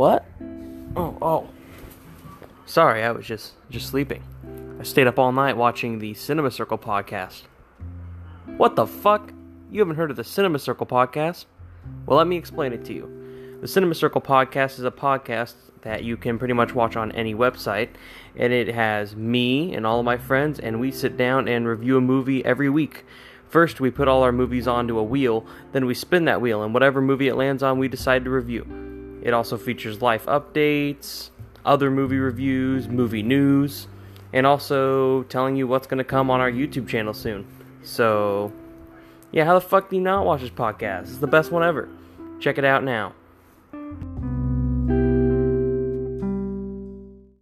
Oh, oh. Sorry, I was just just sleeping. I stayed up all night watching the Cinema Circle podcast. What the fuck? You haven't heard of the Cinema Circle podcast? Well, let me explain it to you. The Cinema Circle podcast is a podcast that you can pretty much watch on any website, and it has me and all of my friends, and we sit down and review a movie every week. First, we put all our movies onto a wheel, then we spin that wheel, and whatever movie it lands on, we decide to review. It also features life updates, other movie reviews, movie news, and also telling you what's going to come on our YouTube channel soon. So, yeah, how the fuck do you not watch this podcast? It's the best one ever. Check it out now.